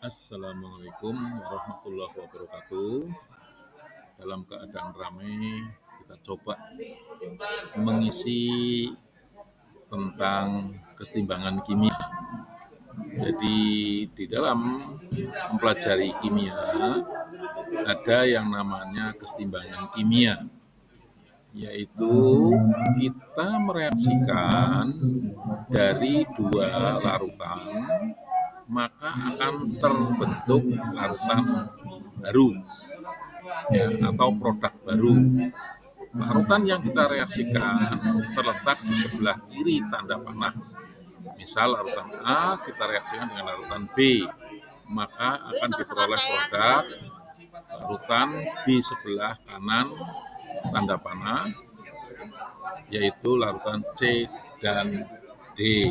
Assalamualaikum warahmatullahi wabarakatuh. Dalam keadaan ramai, kita coba mengisi tentang kesetimbangan kimia. Jadi di dalam mempelajari kimia ada yang namanya kesetimbangan kimia, yaitu kita mereaksikan dari dua larutan maka akan terbentuk larutan baru ya, atau produk baru. Larutan yang kita reaksikan terletak di sebelah kiri tanda panah. Misal larutan A kita reaksikan dengan larutan B, maka akan diperoleh produk larutan di sebelah kanan tanda panah, yaitu larutan C dan D.